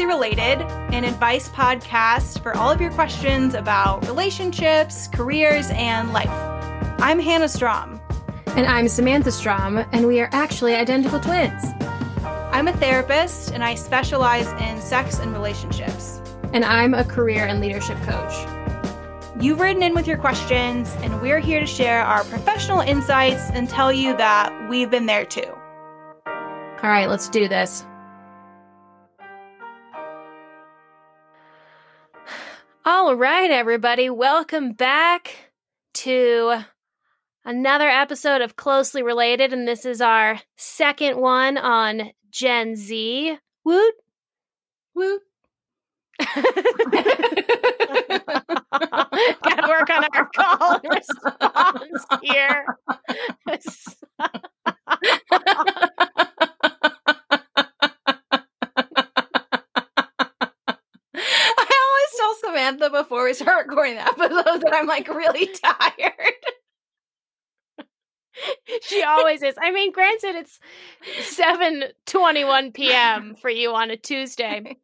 Closely Related, an advice podcast for all of your questions about relationships, careers, and life. I'm Hannah Strom. And I'm Samantha Strom, and we are actually identical twins. I'm a therapist, and I specialize in sex and relationships. And I'm a career and leadership coach. You've written in with your questions, and we're here to share our professional insights and tell you that we've been there too. All right, let's do this. All right, everybody, welcome back to another episode of Closely Related, and this is our second one on Gen Z. Woot! Woot! Gotta work on our call and response here. I always tell Samantha before we start recording the episode that I'm like really tired. she always is. I mean, granted, it's seven twenty-one p.m. for you on a Tuesday.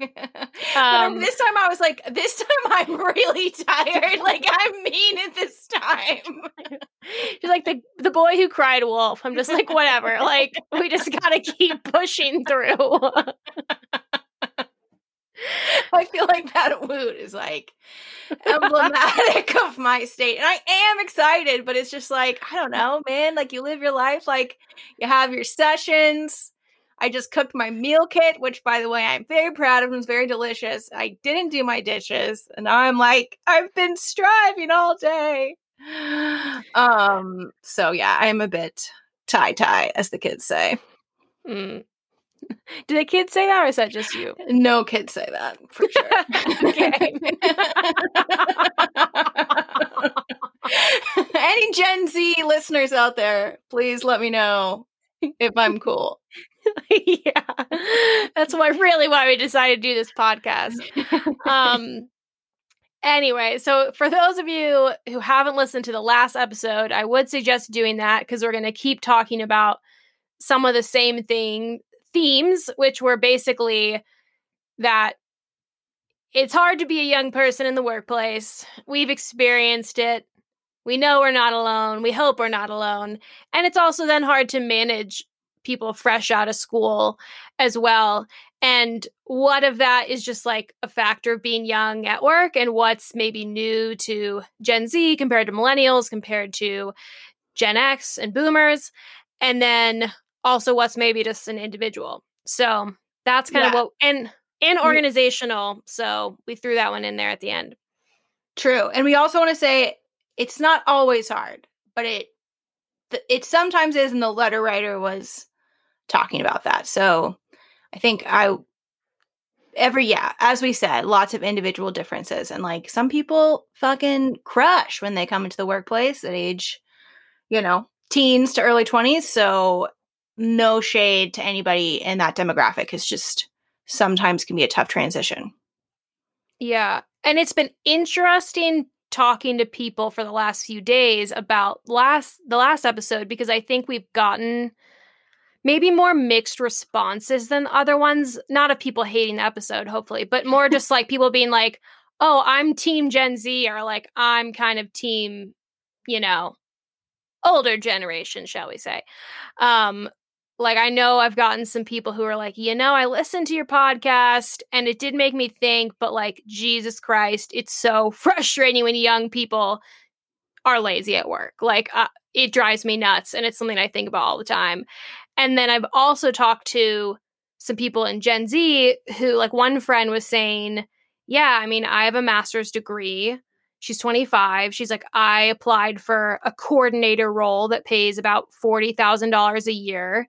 Um, this time I was like, this time I'm really tired. Like I mean it this time. She's like the the boy who cried wolf. I'm just like, whatever. Like we just gotta keep pushing through. I feel like that woot is like emblematic of my state. And I am excited, but it's just like, I don't know, man. Like you live your life, like you have your sessions. I just cooked my meal kit, which by the way, I'm very proud of. It was very delicious. I didn't do my dishes, and now I'm like, I've been striving all day. Um, so yeah, I'm a bit tie tie, as the kids say. Mm. Do the kids say that, or is that just you? No kids say that for sure. Any Gen Z listeners out there, please let me know if I'm cool. yeah, that's why really why we decided to do this podcast. Um. Anyway, so for those of you who haven't listened to the last episode, I would suggest doing that because we're going to keep talking about some of the same thing themes, which were basically that it's hard to be a young person in the workplace. We've experienced it. We know we're not alone. We hope we're not alone. And it's also then hard to manage people fresh out of school as well. And what of that is just like a factor of being young at work, and what's maybe new to Gen Z compared to millennials, compared to Gen X and boomers. And then also what's maybe just an individual. So that's kind yeah. of what and and organizational. So we threw that one in there at the end. True. And we also want to say it's not always hard, but it it sometimes is and the letter writer was talking about that. So I think I every yeah, as we said, lots of individual differences and like some people fucking crush when they come into the workplace at age, you know, teens to early 20s. So no shade to anybody in that demographic. It's just sometimes can be a tough transition. Yeah. And it's been interesting talking to people for the last few days about last the last episode because I think we've gotten maybe more mixed responses than other ones, not of people hating the episode hopefully, but more just like people being like, "Oh, I'm team Gen Z" or like I'm kind of team, you know, older generation, shall we say. Um like I know I've gotten some people who are like, you know, I listened to your podcast and it did make me think, but like Jesus Christ, it's so frustrating when young people are lazy at work. Like uh, it drives me nuts and it's something I think about all the time. And then I've also talked to some people in Gen Z who like one friend was saying, yeah, I mean, I have a master's degree. She's 25. She's like, I applied for a coordinator role that pays about $40,000 a year.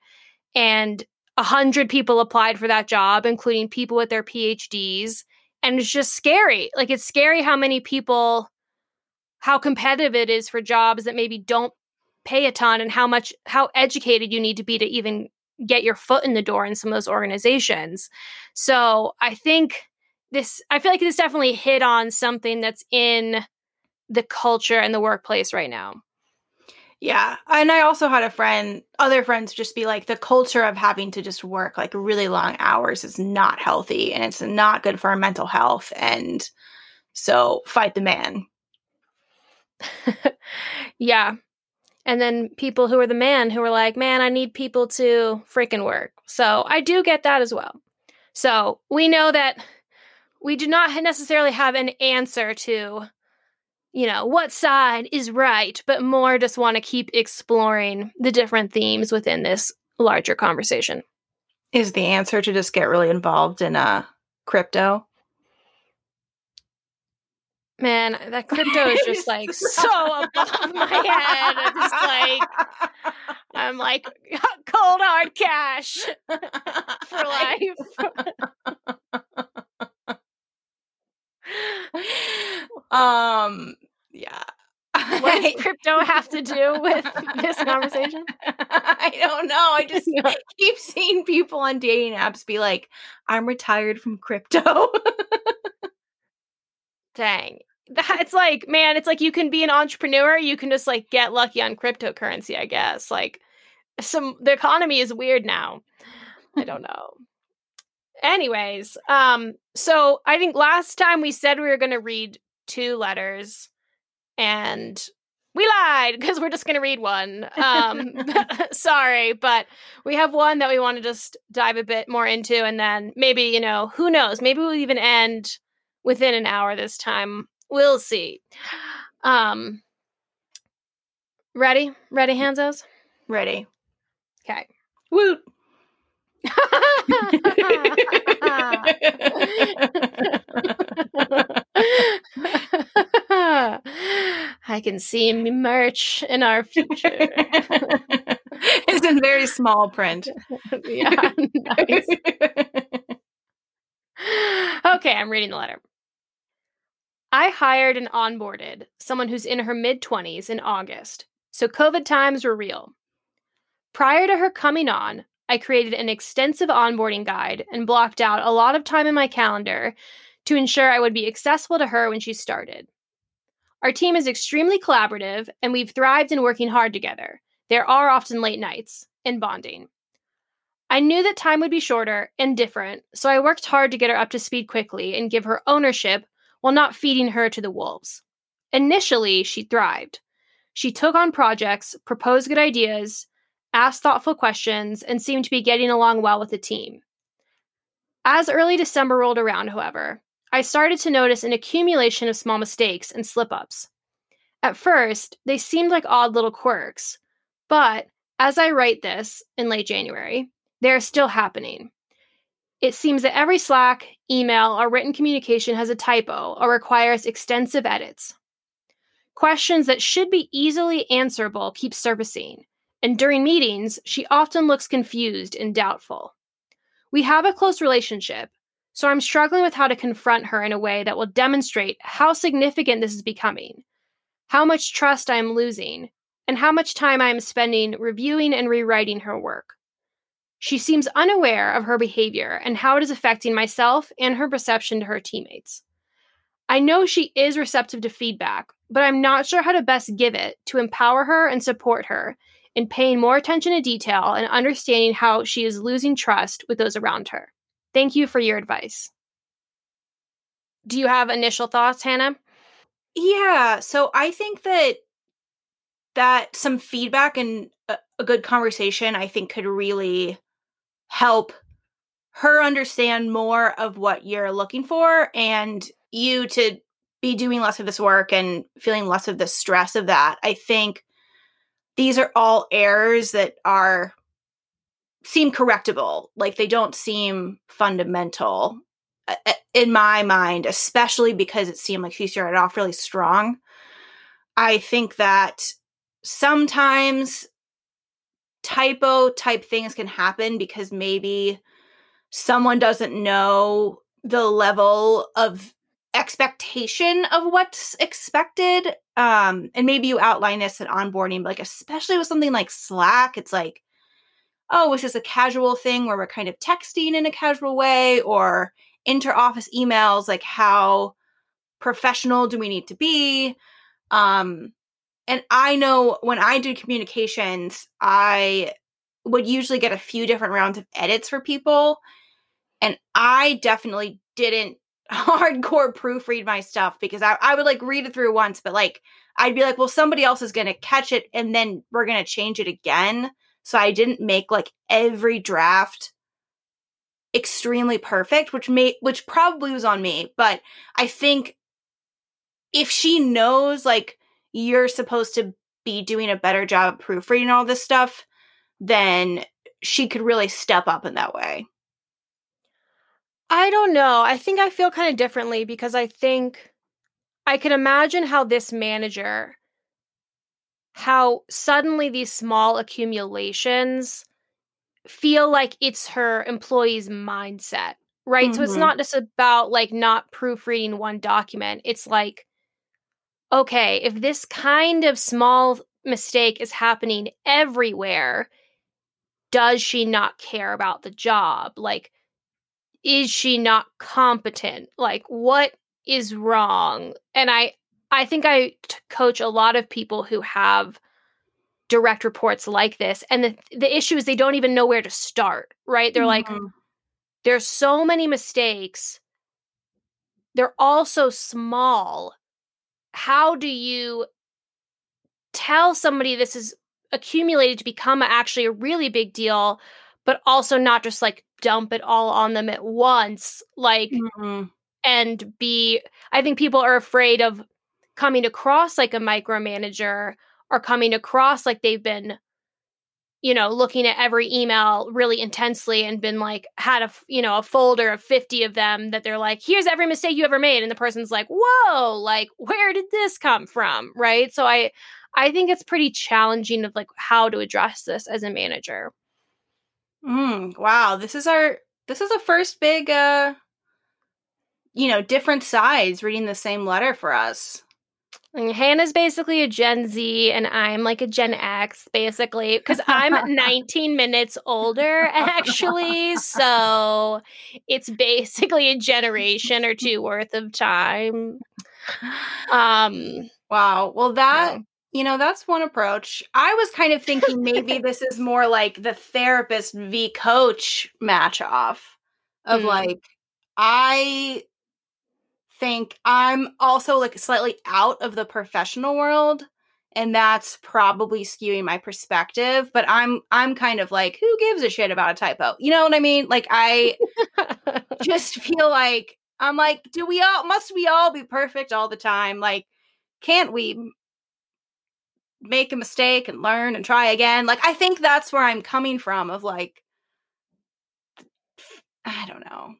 And a hundred people applied for that job, including people with their PhDs. And it's just scary. Like, it's scary how many people, how competitive it is for jobs that maybe don't pay a ton and how much, how educated you need to be to even get your foot in the door in some of those organizations. So I think this I feel like this definitely hit on something that's in the culture and the workplace right now. Yeah. And I also had a friend, other friends just be like, the culture of having to just work like really long hours is not healthy and it's not good for our mental health. And so fight the man. yeah. And then people who are the man who are like, man, I need people to freaking work. So I do get that as well. So we know that we do not necessarily have an answer to you know, what side is right, but more just want to keep exploring the different themes within this larger conversation. Is the answer to just get really involved in uh crypto? Man, that crypto is just like so above my head. I'm just like I'm like cold hard cash for life. um yeah. What does crypto have to do with this conversation? I don't know. I just keep seeing people on dating apps be like, I'm retired from crypto. Dang. It's like, man, it's like you can be an entrepreneur, you can just like get lucky on cryptocurrency, I guess. Like some the economy is weird now. I don't know. Anyways, um so I think last time we said we were going to read two letters and we lied because we're just going to read one. Um, sorry, but we have one that we want to just dive a bit more into, and then maybe you know who knows, maybe we'll even end within an hour this time. We'll see. Um, ready? Ready, Hanzos? Ready. Okay. Woot. I can see me merch in our future. it's in very small print. yeah, nice. okay, I'm reading the letter. I hired and onboarded someone who's in her mid 20s in August, so COVID times were real. Prior to her coming on, I created an extensive onboarding guide and blocked out a lot of time in my calendar to ensure I would be accessible to her when she started. Our team is extremely collaborative, and we've thrived in working hard together. There are often late nights and bonding. I knew that time would be shorter and different, so I worked hard to get her up to speed quickly and give her ownership while not feeding her to the wolves. Initially, she thrived. She took on projects, proposed good ideas, asked thoughtful questions, and seemed to be getting along well with the team. As early December rolled around, however, I started to notice an accumulation of small mistakes and slip ups. At first, they seemed like odd little quirks, but as I write this in late January, they are still happening. It seems that every Slack, email, or written communication has a typo or requires extensive edits. Questions that should be easily answerable keep surfacing, and during meetings, she often looks confused and doubtful. We have a close relationship, so I'm struggling with how to confront her in a way that will demonstrate how significant this is becoming, how much trust I am losing, and how much time I am spending reviewing and rewriting her work. She seems unaware of her behavior and how it is affecting myself and her perception to her teammates. I know she is receptive to feedback, but I'm not sure how to best give it to empower her and support her in paying more attention to detail and understanding how she is losing trust with those around her. Thank you for your advice. Do you have initial thoughts, Hannah? Yeah, so I think that that some feedback and a, a good conversation I think could really help her understand more of what you're looking for and you to be doing less of this work and feeling less of the stress of that. I think these are all errors that are seem correctable. Like they don't seem fundamental in my mind, especially because it seemed like she started off really strong. I think that sometimes typo type things can happen because maybe someone doesn't know the level of expectation of what's expected um and maybe you outline this at onboarding but like especially with something like slack it's like oh, is this a casual thing where we're kind of texting in a casual way or inter office emails? Like, how professional do we need to be? Um, and I know when I do communications, I would usually get a few different rounds of edits for people. And I definitely didn't hardcore proofread my stuff because I, I would like read it through once, but like I'd be like, well, somebody else is going to catch it and then we're going to change it again. So I didn't make like every draft extremely perfect, which made which probably was on me. But I think if she knows like you're supposed to be doing a better job of proofreading all this stuff, then she could really step up in that way. I don't know. I think I feel kind of differently because I think I can imagine how this manager, how suddenly these small accumulations feel like it's her employee's mindset, right? Mm-hmm. So it's mm-hmm. not just about like not proofreading one document. It's like, okay, if this kind of small mistake is happening everywhere, does she not care about the job? Like, is she not competent? Like, what is wrong? And I, I think I t- coach a lot of people who have direct reports like this, and the the issue is they don't even know where to start. Right? They're mm-hmm. like, there's so many mistakes. They're all so small. How do you tell somebody this is accumulated to become actually a really big deal, but also not just like dump it all on them at once. Like, mm-hmm. and be, I think people are afraid of coming across like a micromanager or coming across like they've been you know looking at every email really intensely and been like had a you know a folder of 50 of them that they're like here's every mistake you ever made and the person's like whoa like where did this come from right so i I think it's pretty challenging of like how to address this as a manager. Mm, wow, this is our this is a first big uh you know, different sides reading the same letter for us. And Hannah's basically a Gen Z and I'm like a Gen X basically cuz I'm 19 minutes older actually, so it's basically a generation or two worth of time. Um wow. Well that you know, that's one approach. I was kind of thinking maybe this is more like the therapist v coach match off of mm. like, I think I'm also like slightly out of the professional world and that's probably skewing my perspective but i'm i'm kind of like who gives a shit about a typo you know what i mean like i just feel like i'm like do we all must we all be perfect all the time like can't we make a mistake and learn and try again. Like I think that's where I'm coming from of like I don't know.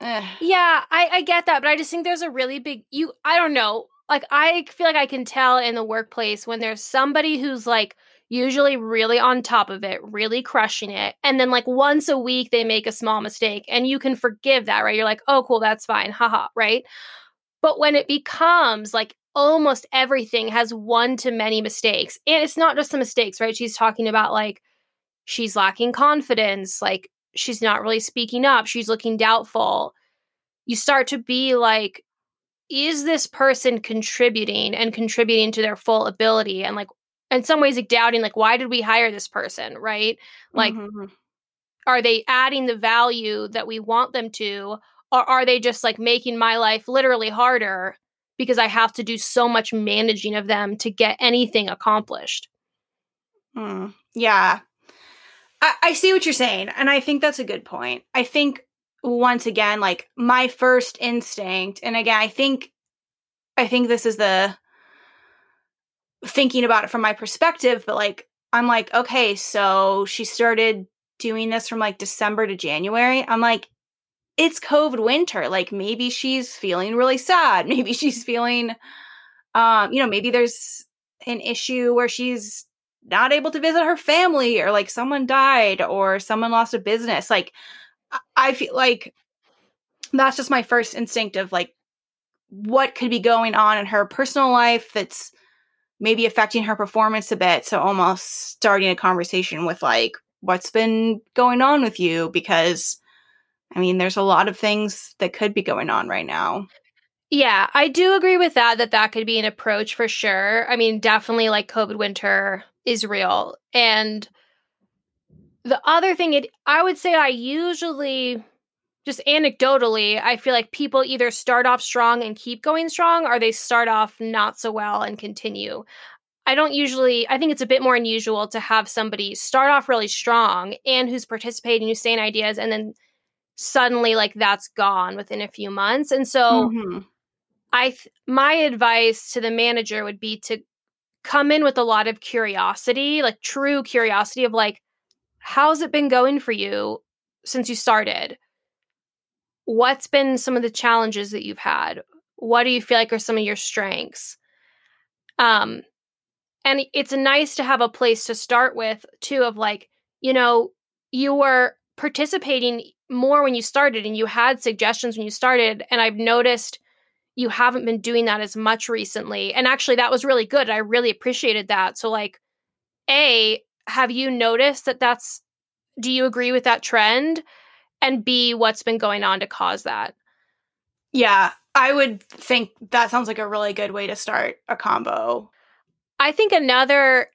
Ugh. Yeah, I, I get that, but I just think there's a really big you I don't know. Like I feel like I can tell in the workplace when there's somebody who's like usually really on top of it, really crushing it, and then like once a week they make a small mistake and you can forgive that, right? You're like, "Oh, cool, that's fine." Haha, right? But when it becomes like almost everything has one to many mistakes. And it's not just the mistakes, right? She's talking about like she's lacking confidence, like she's not really speaking up, she's looking doubtful. You start to be like, is this person contributing and contributing to their full ability? And like, in some ways, like doubting, like, why did we hire this person, right? Like, mm-hmm. are they adding the value that we want them to? Or are they just like making my life literally harder because I have to do so much managing of them to get anything accomplished. Hmm. Yeah. I, I see what you're saying. And I think that's a good point. I think once again, like my first instinct, and again, I think I think this is the thinking about it from my perspective, but like I'm like, okay, so she started doing this from like December to January. I'm like, it's COVID winter. Like maybe she's feeling really sad. Maybe she's feeling, um, you know, maybe there's an issue where she's not able to visit her family or like someone died or someone lost a business. Like I feel like that's just my first instinct of like what could be going on in her personal life that's maybe affecting her performance a bit. So almost starting a conversation with like, what's been going on with you? Because I mean, there's a lot of things that could be going on right now. Yeah, I do agree with that, that that could be an approach for sure. I mean, definitely like COVID winter is real. And the other thing, it I would say I usually just anecdotally, I feel like people either start off strong and keep going strong, or they start off not so well and continue. I don't usually, I think it's a bit more unusual to have somebody start off really strong and who's participating, who's saying ideas, and then suddenly like that's gone within a few months. And so mm-hmm. I, th- my advice to the manager would be to come in with a lot of curiosity, like true curiosity of like, how's it been going for you since you started? What's been some of the challenges that you've had? What do you feel like are some of your strengths? Um, and it's nice to have a place to start with too of like you know you were participating more when you started and you had suggestions when you started and i've noticed you haven't been doing that as much recently and actually that was really good i really appreciated that so like a have you noticed that that's do you agree with that trend? And b what's been going on to cause that? Yeah i would think that sounds like a really good way to start a combo. I think another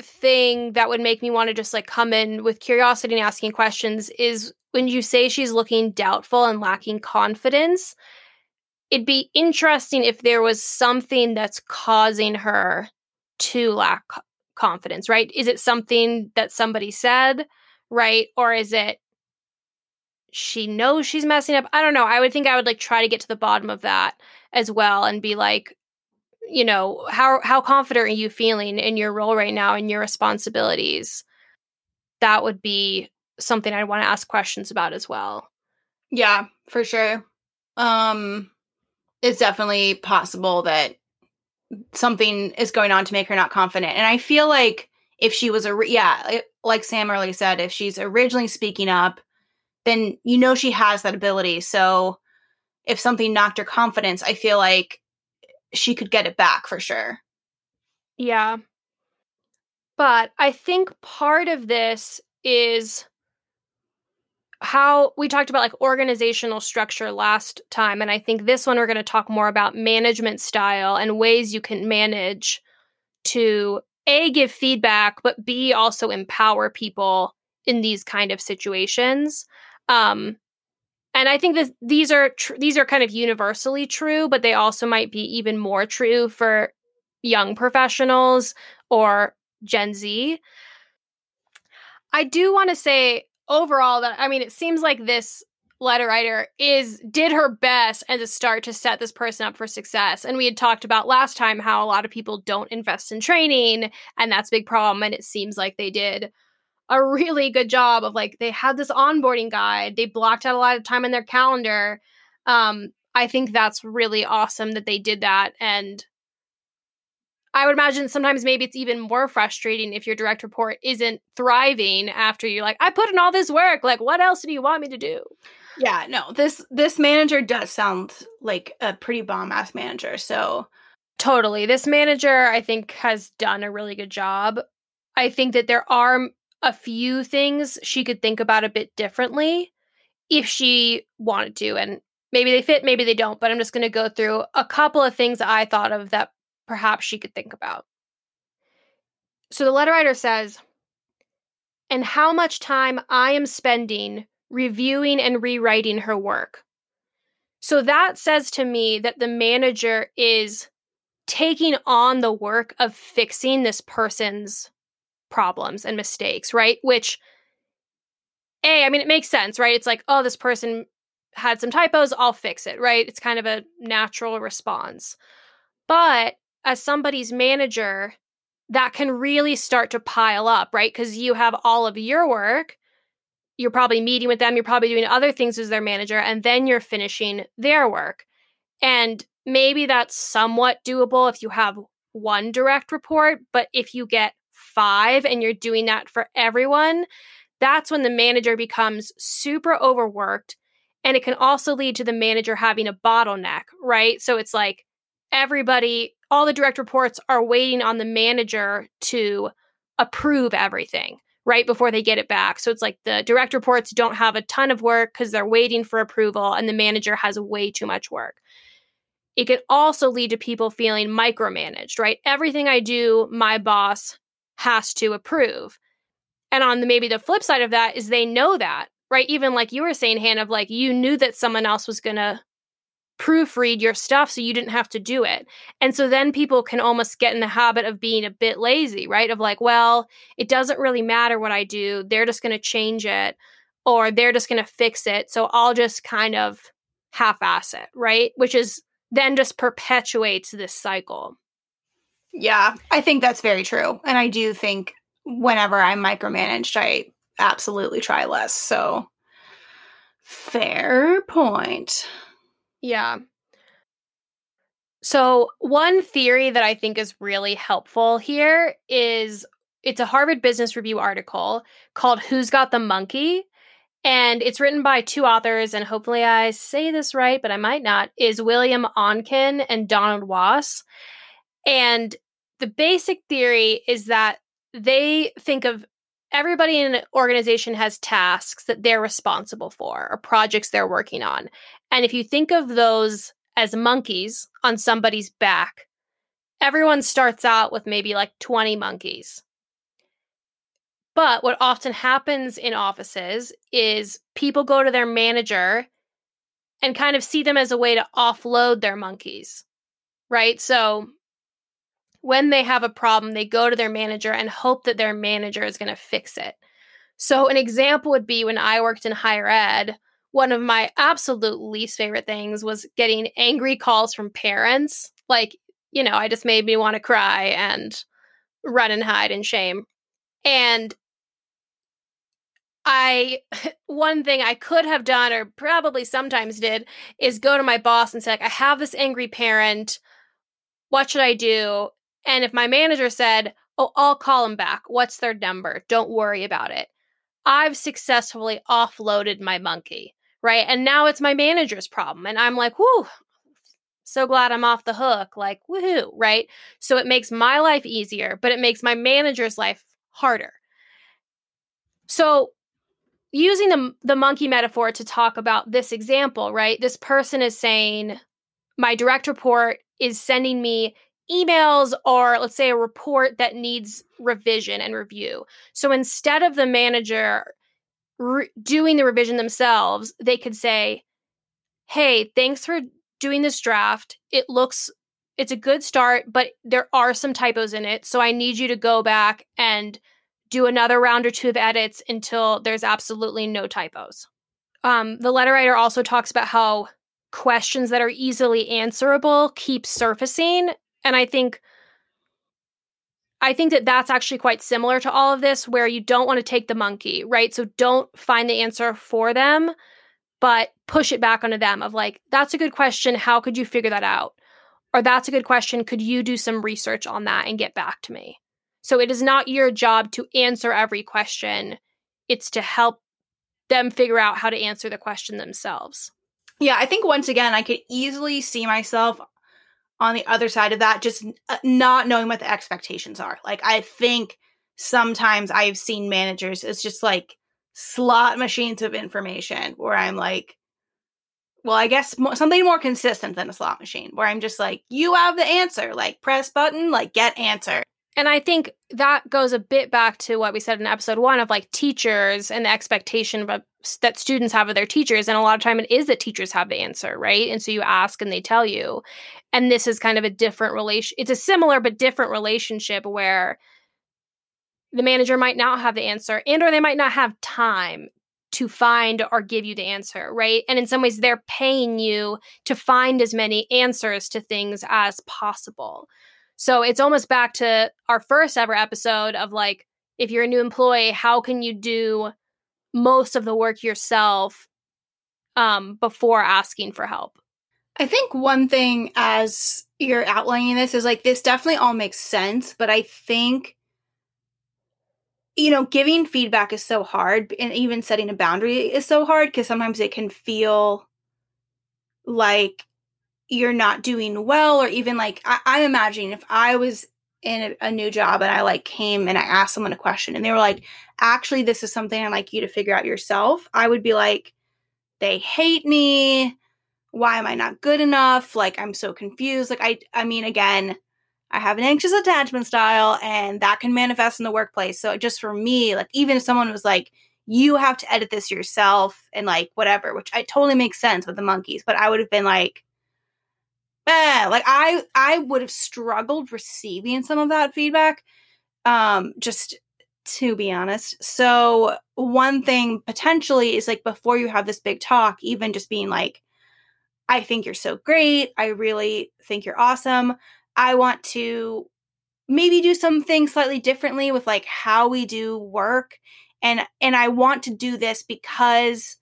thing that would make me want to just like come in with curiosity and asking questions is when you say she's looking doubtful and lacking confidence, it'd be interesting if there was something that's causing her to lack confidence, right? Is it something that somebody said, right? Or is it she knows she's messing up? I don't know. I would think I would like try to get to the bottom of that as well and be like, you know how how confident are you feeling in your role right now and your responsibilities? That would be something i'd want to ask questions about as well. Yeah for sure. Um it's definitely possible that something is going on to make her not confident and i feel like if she was a yeah like sam earlier said if she's originally speaking up then you know she has that ability. So if something knocked her confidence i feel like she could get it back for sure. Yeah. But I think part of this is how we talked about like organizational structure last time. And I think this one we're going to talk more about management style and ways you can manage to A, give feedback, but B, also empower people in these kind of situations. Um, and I think that these are tr- these are kind of universally true, but they also might be even more true for young professionals or Gen Z. I do want to say overall that I mean it seems like this letter writer is did her best as a start to set this person up for success. And we had talked about last time how a lot of people don't invest in training and that's a big problem and it seems like they did a really good job of like they had this onboarding guide they blocked out a lot of time in their calendar. Um i think that's really awesome that they did that and i would imagine sometimes maybe it's even more frustrating if your direct report isn't thriving after you're like i put in all this work like what else do you want me to do? Yeah no this this manager does sound like a pretty bomb ass manager so totally this manager i think has done a really good job. I think that there are a few things she could think about a bit differently if she wanted to. And maybe they fit, maybe they don't, but I'm just going to go through a couple of things I thought of that perhaps she could think about. So the letter writer says, and how much time I am spending reviewing and rewriting her work. So that says to me that the manager is taking on the work of fixing this person's problems and mistakes, right? Which, A, I mean, it makes sense, right? It's like, oh, this person had some typos, I'll fix it, right? It's kind of a natural response. But as somebody's manager, that can really start to pile up, right? Because you have all of your work. You're probably meeting with them, you're probably doing other things as their manager, and then you're finishing their work. And maybe that's somewhat doable if you have one direct report, but if you get five and you're doing that for everyone, that's when the manager becomes super overworked. And it can also lead to the manager having a bottleneck, right? So it's like everybody, all the direct reports are waiting on the manager to approve everything right before they get it back. So it's like the direct reports don't have a ton of work because they're waiting for approval and the manager has way too much work. it can also lead to people feeling micromanaged, right? Everything I do, my boss has to approve. And on the maybe the flip side of that is they know that, right? Even like you were saying, Hannah, of like you knew that someone else was gonna proofread your stuff so you didn't have to do it. And so then people can almost get in the habit of being a bit lazy, right? Of like, well, it doesn't really matter what I do. They're just going to change it or they're just going to fix it. So I'll just kind of half ass it, right? Which is then just perpetuates this cycle. Yeah, I think that's very true. And I do think whenever I'm micromanaged, I absolutely try less. So fair point. Yeah. So, one theory that I think is really helpful here is it's a Harvard Business Review article called Who's Got the Monkey? And it's written by two authors, and hopefully I say this right, but I might not, is William Oncken and Donald Wass. And the basic theory is that they think of everybody in an organization has tasks that they're responsible for or projects they're working on. And if you think of those as monkeys on somebody's back, everyone starts out with maybe like 20 monkeys. But what often happens in offices is people go to their manager and kind of see them as a way to offload their monkeys, right? So when they have a problem, they go to their manager and hope that their manager is going to fix it. So, an example would be when I worked in higher ed, one of my absolute least favorite things was getting angry calls from parents. Like, you know, I just made me want to cry and run and hide in shame. And I, one thing I could have done, or probably sometimes did, is go to my boss and say, like, I have this angry parent. What should I do? And if my manager said, Oh, I'll call them back. What's their number? Don't worry about it. I've successfully offloaded my monkey, right? And now it's my manager's problem. And I'm like, whoo, so glad I'm off the hook. Like, woohoo, right? So it makes my life easier, but it makes my manager's life harder. So using the, the monkey metaphor to talk about this example, right? This person is saying, my direct report is sending me emails or let's say a report that needs revision and review. So instead of the manager re- doing the revision themselves, they could say, "Hey, thanks for doing this draft. It looks it's a good start, but there are some typos in it. So I need you to go back and do another round or two of edits until there's absolutely no typos." Um, the letter writer also talks about how questions that are easily answerable keep surfacing and I think I think that that's actually quite similar to all of this where you don't want to take the monkey, right? So don't find the answer for them, but push it back onto them of like, that's a good question. How could you figure that out? Or that's a good question. Could you do some research on that and get back to me? So it is not your job to answer every question. It's to help them figure out how to answer the question themselves. Yeah, I think once again, I could easily see myself on the other side of that, just uh, not knowing what the expectations are. Like, I think sometimes I've seen managers, it's just like slot machines of information where I'm like, well, I guess mo- something more consistent than a slot machine where I'm just like, you have the answer, like press button, like get answer. And I think that goes a bit back to what we said in episode one of like teachers and the expectation of, that students have of their teachers. And a lot of time it is that teachers have the answer, right? And so you ask and they tell you. And this is kind of a different relation. It's a similar but different relationship where the manager might not have the answer and or they might not have time to find or give you the answer, right? And in some ways they're paying you to find as many answers to things as possible. So it's almost back to our first ever episode of like, if you're a new employee, how can you do most of the work yourself um, before asking for help? I think one thing as you're outlining this is like, this definitely all makes sense, but I think you know, giving feedback is so hard, and even setting a boundary is so hard because sometimes it can feel like you're not doing well or even like I, I'm imagining if I was in a, a, new job and I like came and I asked someone a question and they were like, actually, this is something I'd like you to figure out yourself, I would be like, they hate me. why am I not good enough? Like I'm so confused. Like I I mean again, I have an anxious attachment style and that can manifest in the workplace. So just for me, like even if someone was like you have to edit this yourself and like whatever, which I totally makes sense with the monkeys, but I would have been like eh, like I I would have struggled receiving some of that feedback. Um just to be honest. So one thing potentially is like before you have this big talk, even just being like I think you're so great. I really think you're awesome. I want to maybe do some things slightly differently with like how we do work and and I want to do this because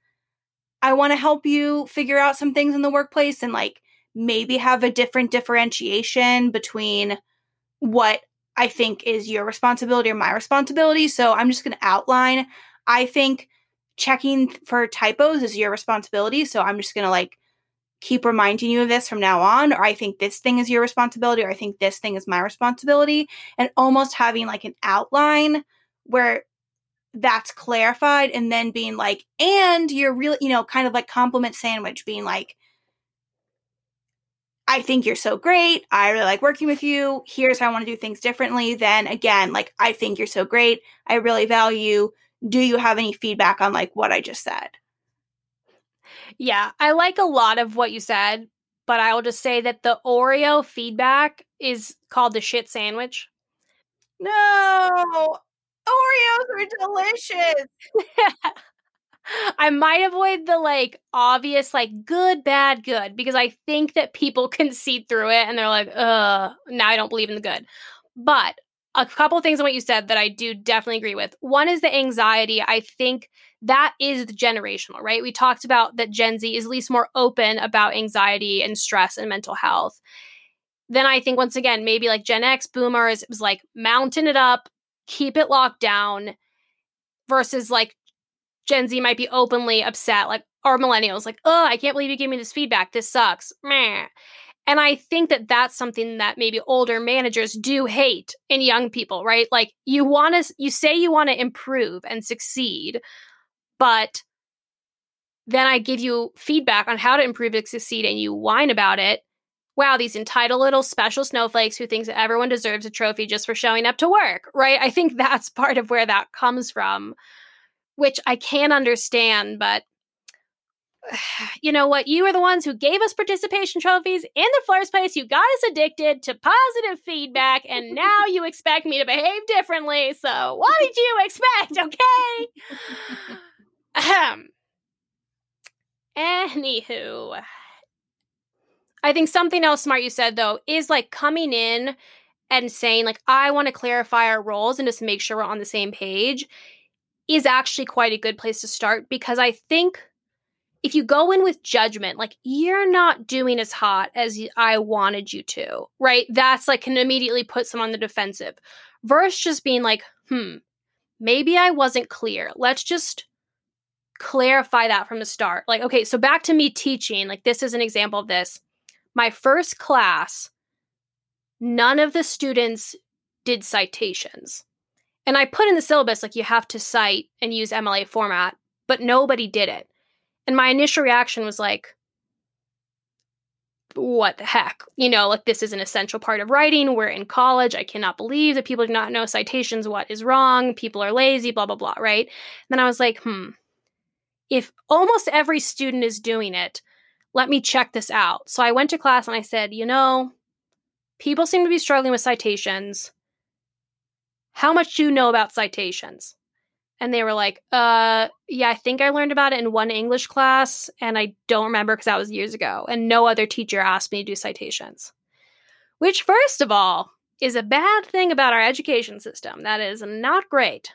I want to help you figure out some things in the workplace and like maybe have a different differentiation between what I think is your responsibility or my responsibility. So I'm just going to outline. I think checking for typos is your responsibility. So I'm just going to like keep reminding you of this from now on or i think this thing is your responsibility or i think this thing is my responsibility and almost having like an outline where that's clarified and then being like and you're really you know kind of like compliment sandwich being like I think you're so great. I really like working with you. Here's how I want to do things differently. Then again, like I think you're so great. I really value. Do you have any feedback on like what I just said? Yeah, I like a lot of what you said, but I will just say that the Oreo feedback is called the shit sandwich. No, Oreos are delicious. I might avoid the like obvious, like good, bad, good, because I think that people can see through it and they're like, uh, now I don't believe in the good. But a couple things on what you said that I do definitely agree with. One is the anxiety. I think that is generational, right? We talked about that Gen Z is at least more open about anxiety and stress and mental health. Then I think once again, maybe like Gen X boomers was like mountain it up, keep it locked down, versus like Gen Z might be openly upset, like or millennials, like, oh, I can't believe you gave me this feedback. This sucks. Meh. And I think that that's something that maybe older managers do hate in young people, right? Like you want to, you say you want to improve and succeed, but then I give you feedback on how to improve and succeed and you whine about it. Wow, these entitled little special snowflakes who thinks that everyone deserves a trophy just for showing up to work, right? I think that's part of where that comes from, which I can understand, but you know what? You are the ones who gave us participation trophies in the first place. You got us addicted to positive feedback, and now you expect me to behave differently. So, what did you expect? Okay. Ahem. Anywho, I think something else smart you said though is like coming in and saying like I want to clarify our roles and just make sure we're on the same page is actually quite a good place to start because I think if you go in with judgment, like you're not doing as hot as I wanted you to, right? That's like can immediately put someone on the defensive. Versus just being like, hmm, maybe I wasn't clear. Let's just clarify that from the start. Like, okay, so back to me teaching, like this is an example of this. My first class, none of the students did citations. And I put in the syllabus, like, you have to cite and use MLA format, but nobody did it. And my initial reaction was like, what the heck? You know, like this is an essential part of writing. We're in college. I cannot believe that people do not know citations. What is wrong? People are lazy, blah, blah, blah, right? And then I was like, hmm, if almost every student is doing it, let me check this out. So I went to class and I said, you know, people seem to be struggling with citations. How much do you know about citations? and they were like, uh, yeah, I think I learned about it in one English class, and I don't remember because that was years ago, and no other teacher asked me to do citations. Which, first of all, is a bad thing about our education system. That is not great.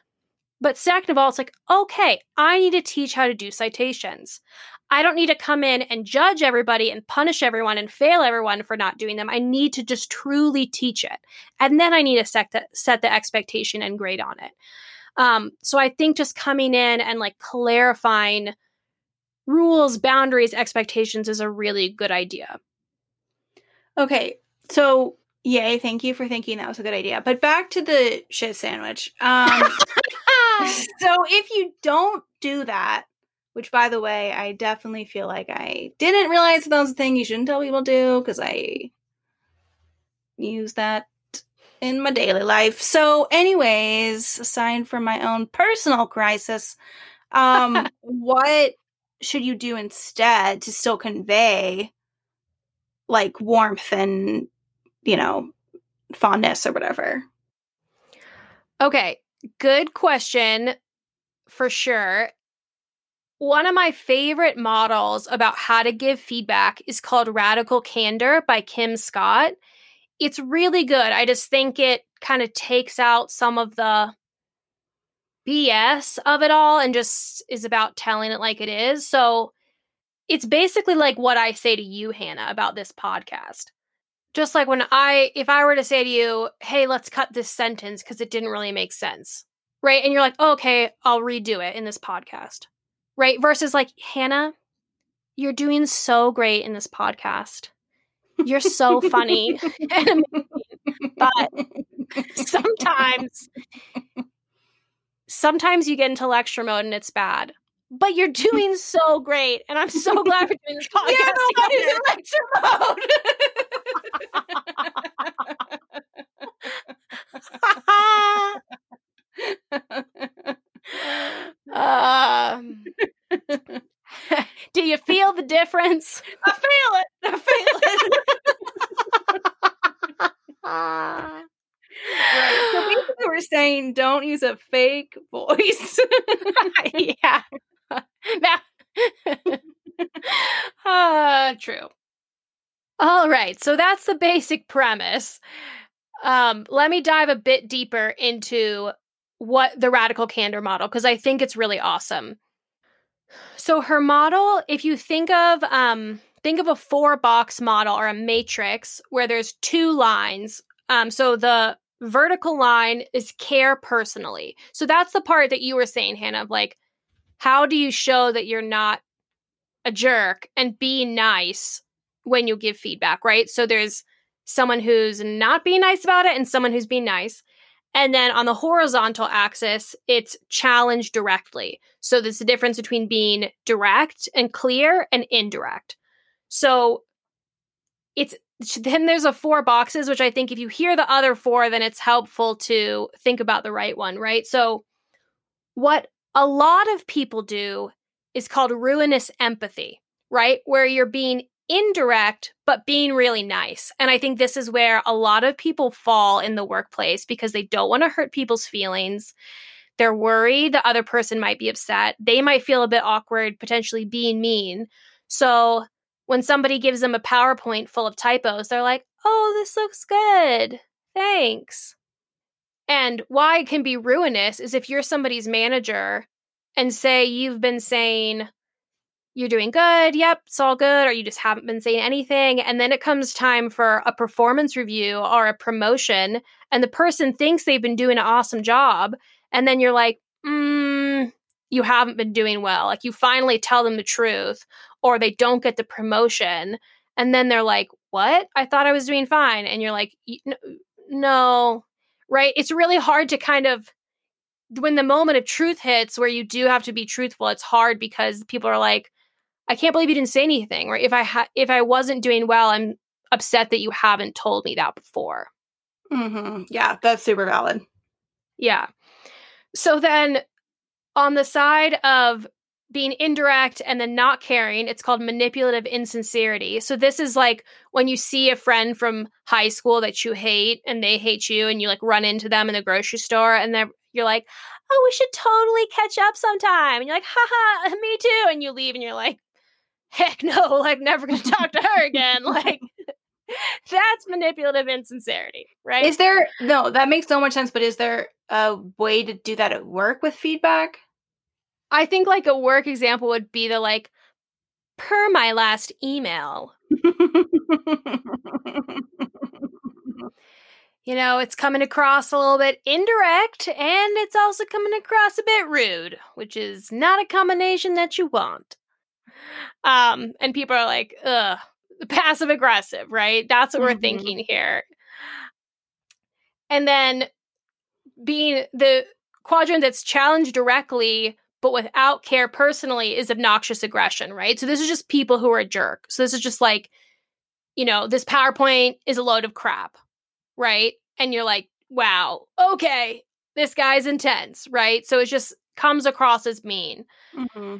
But second of all, it's like, okay, I need to teach how to do citations. I don't need to come in and judge everybody and punish everyone and fail everyone for not doing them. I need to just truly teach it. And then I need to set the, set the expectation and grade on it. Um, so I think just coming in and like clarifying rules, boundaries, expectations is a really good idea. Okay. So yay, thank you for thinking that was a good idea. But back to the shit sandwich. Um so if you don't do that, which by the way, I definitely feel like I didn't realize that was a thing you shouldn't tell people to because I use that in my daily life. So, anyways, aside from my own personal crisis, um, what should you do instead to still convey like warmth and, you know, fondness or whatever? Okay, good question for sure. One of my favorite models about how to give feedback is called Radical Candor by Kim Scott it's really good. I just think it kind of takes out some of the BS of it all and just is about telling it like it is. So it's basically like what I say to you, Hannah, about this podcast. Just like when I, if I were to say to you, hey, let's cut this sentence because it didn't really make sense, right? And you're like, oh, okay, I'll redo it in this podcast, right? Versus like, Hannah, you're doing so great in this podcast. You're so funny. But sometimes sometimes you get into lecture mode and it's bad. But you're doing so great, and I'm so glad we're doing this podcast. Yeah, no, in lecture mode. Um, do you feel the difference? I feel it. I feel it. right. So basically, we're saying don't use a fake voice. yeah. Now, uh, true. All right. So that's the basic premise. Um, let me dive a bit deeper into what the radical candor model because I think it's really awesome. So her model, if you think of um think of a four box model or a matrix where there's two lines. Um so the vertical line is care personally. So that's the part that you were saying Hannah of like how do you show that you're not a jerk and be nice when you give feedback, right? So there's someone who's not being nice about it and someone who's being nice. And then on the horizontal axis, it's challenge directly. So there's a difference between being direct and clear and indirect. So it's then there's a four boxes, which I think if you hear the other four, then it's helpful to think about the right one, right? So what a lot of people do is called ruinous empathy, right? Where you're being indirect, but being really nice. And I think this is where a lot of people fall in the workplace because they don't want to hurt people's feelings. They're worried the other person might be upset. They might feel a bit awkward, potentially being mean. So when somebody gives them a PowerPoint full of typos, they're like, oh, this looks good. Thanks. And why it can be ruinous is if you're somebody's manager and say you've been saying, you're doing good. Yep, it's all good. Or you just haven't been saying anything. And then it comes time for a performance review or a promotion, and the person thinks they've been doing an awesome job. And then you're like, mm, you haven't been doing well. Like you finally tell them the truth, or they don't get the promotion. And then they're like, what? I thought I was doing fine. And you're like, no, right? It's really hard to kind of when the moment of truth hits where you do have to be truthful it's hard because people are like I can't believe you didn't say anything. Right? If I ha- if I wasn't doing well, I'm upset that you haven't told me that before. Mm-hmm. Yeah, that's super valid. Yeah. So then on the side of being indirect and then not caring, it's called manipulative insincerity. So this is like when you see a friend from high school that you hate and they hate you and you like run into them in the grocery store and they're you're like, "Oh, we should totally catch up sometime." And you're like, "Haha, me too." And you leave and you're like, heck no, like never gonna talk to her again. like that's manipulative insincerity, right? Is there no, that makes so much sense, but is there a way to do that at work with feedback? I think like a work example would be the like per my last email. you know, it's coming across a little bit indirect and it's also coming across a bit rude, which is not a combination that you want. Um, and people are like, ugh, passive aggressive, right? That's what mm-hmm. we're thinking here. And then being the quadrant that's challenged directly but without care personally is obnoxious aggression, right? So this is just people who are a jerk. So this is just like, you know, this PowerPoint is a load of crap, right? And you're like, wow, okay, this guy's intense, right? So it just comes across as mean. Mm-hmm.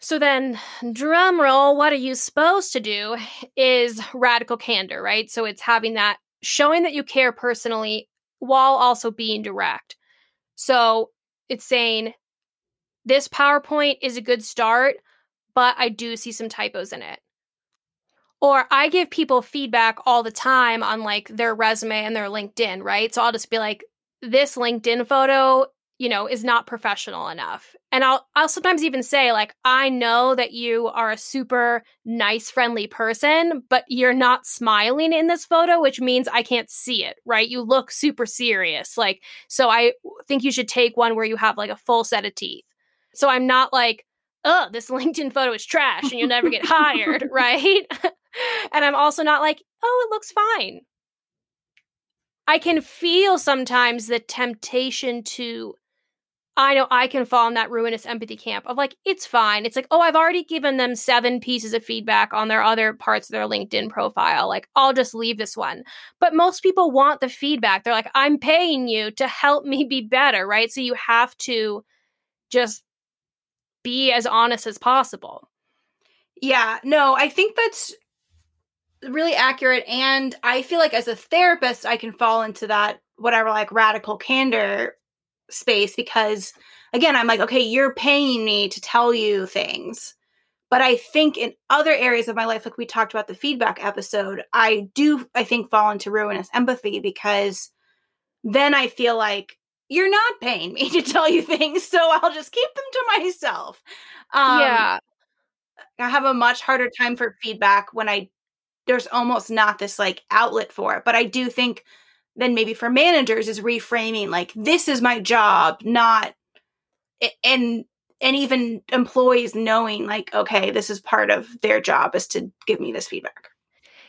So then, drum roll, what are you supposed to do is radical candor, right? So it's having that showing that you care personally while also being direct. So it's saying, this PowerPoint is a good start, but I do see some typos in it. Or I give people feedback all the time on like their resume and their LinkedIn, right? So I'll just be like, this LinkedIn photo, you know, is not professional enough. And I'll I'll sometimes even say like I know that you are a super nice friendly person, but you're not smiling in this photo, which means I can't see it, right? You look super serious. Like so I think you should take one where you have like a full set of teeth. So I'm not like, "Oh, this LinkedIn photo is trash and you'll never get hired," right? and I'm also not like, "Oh, it looks fine." I can feel sometimes the temptation to I know I can fall in that ruinous empathy camp of like, it's fine. It's like, oh, I've already given them seven pieces of feedback on their other parts of their LinkedIn profile. Like, I'll just leave this one. But most people want the feedback. They're like, I'm paying you to help me be better, right? So you have to just be as honest as possible. Yeah, no, I think that's really accurate. And I feel like as a therapist, I can fall into that whatever like radical candor space because again i'm like okay you're paying me to tell you things. But i think in other areas of my life like we talked about the feedback episode i do i think fall into ruinous empathy because then i feel like you're not paying me to tell you things so i'll just keep them to myself. Um, yeah. I have a much harder time for feedback when i there's almost not this like outlet for it but i do think then maybe for managers is reframing like this is my job not and and even employees knowing like okay this is part of their job is to give me this feedback.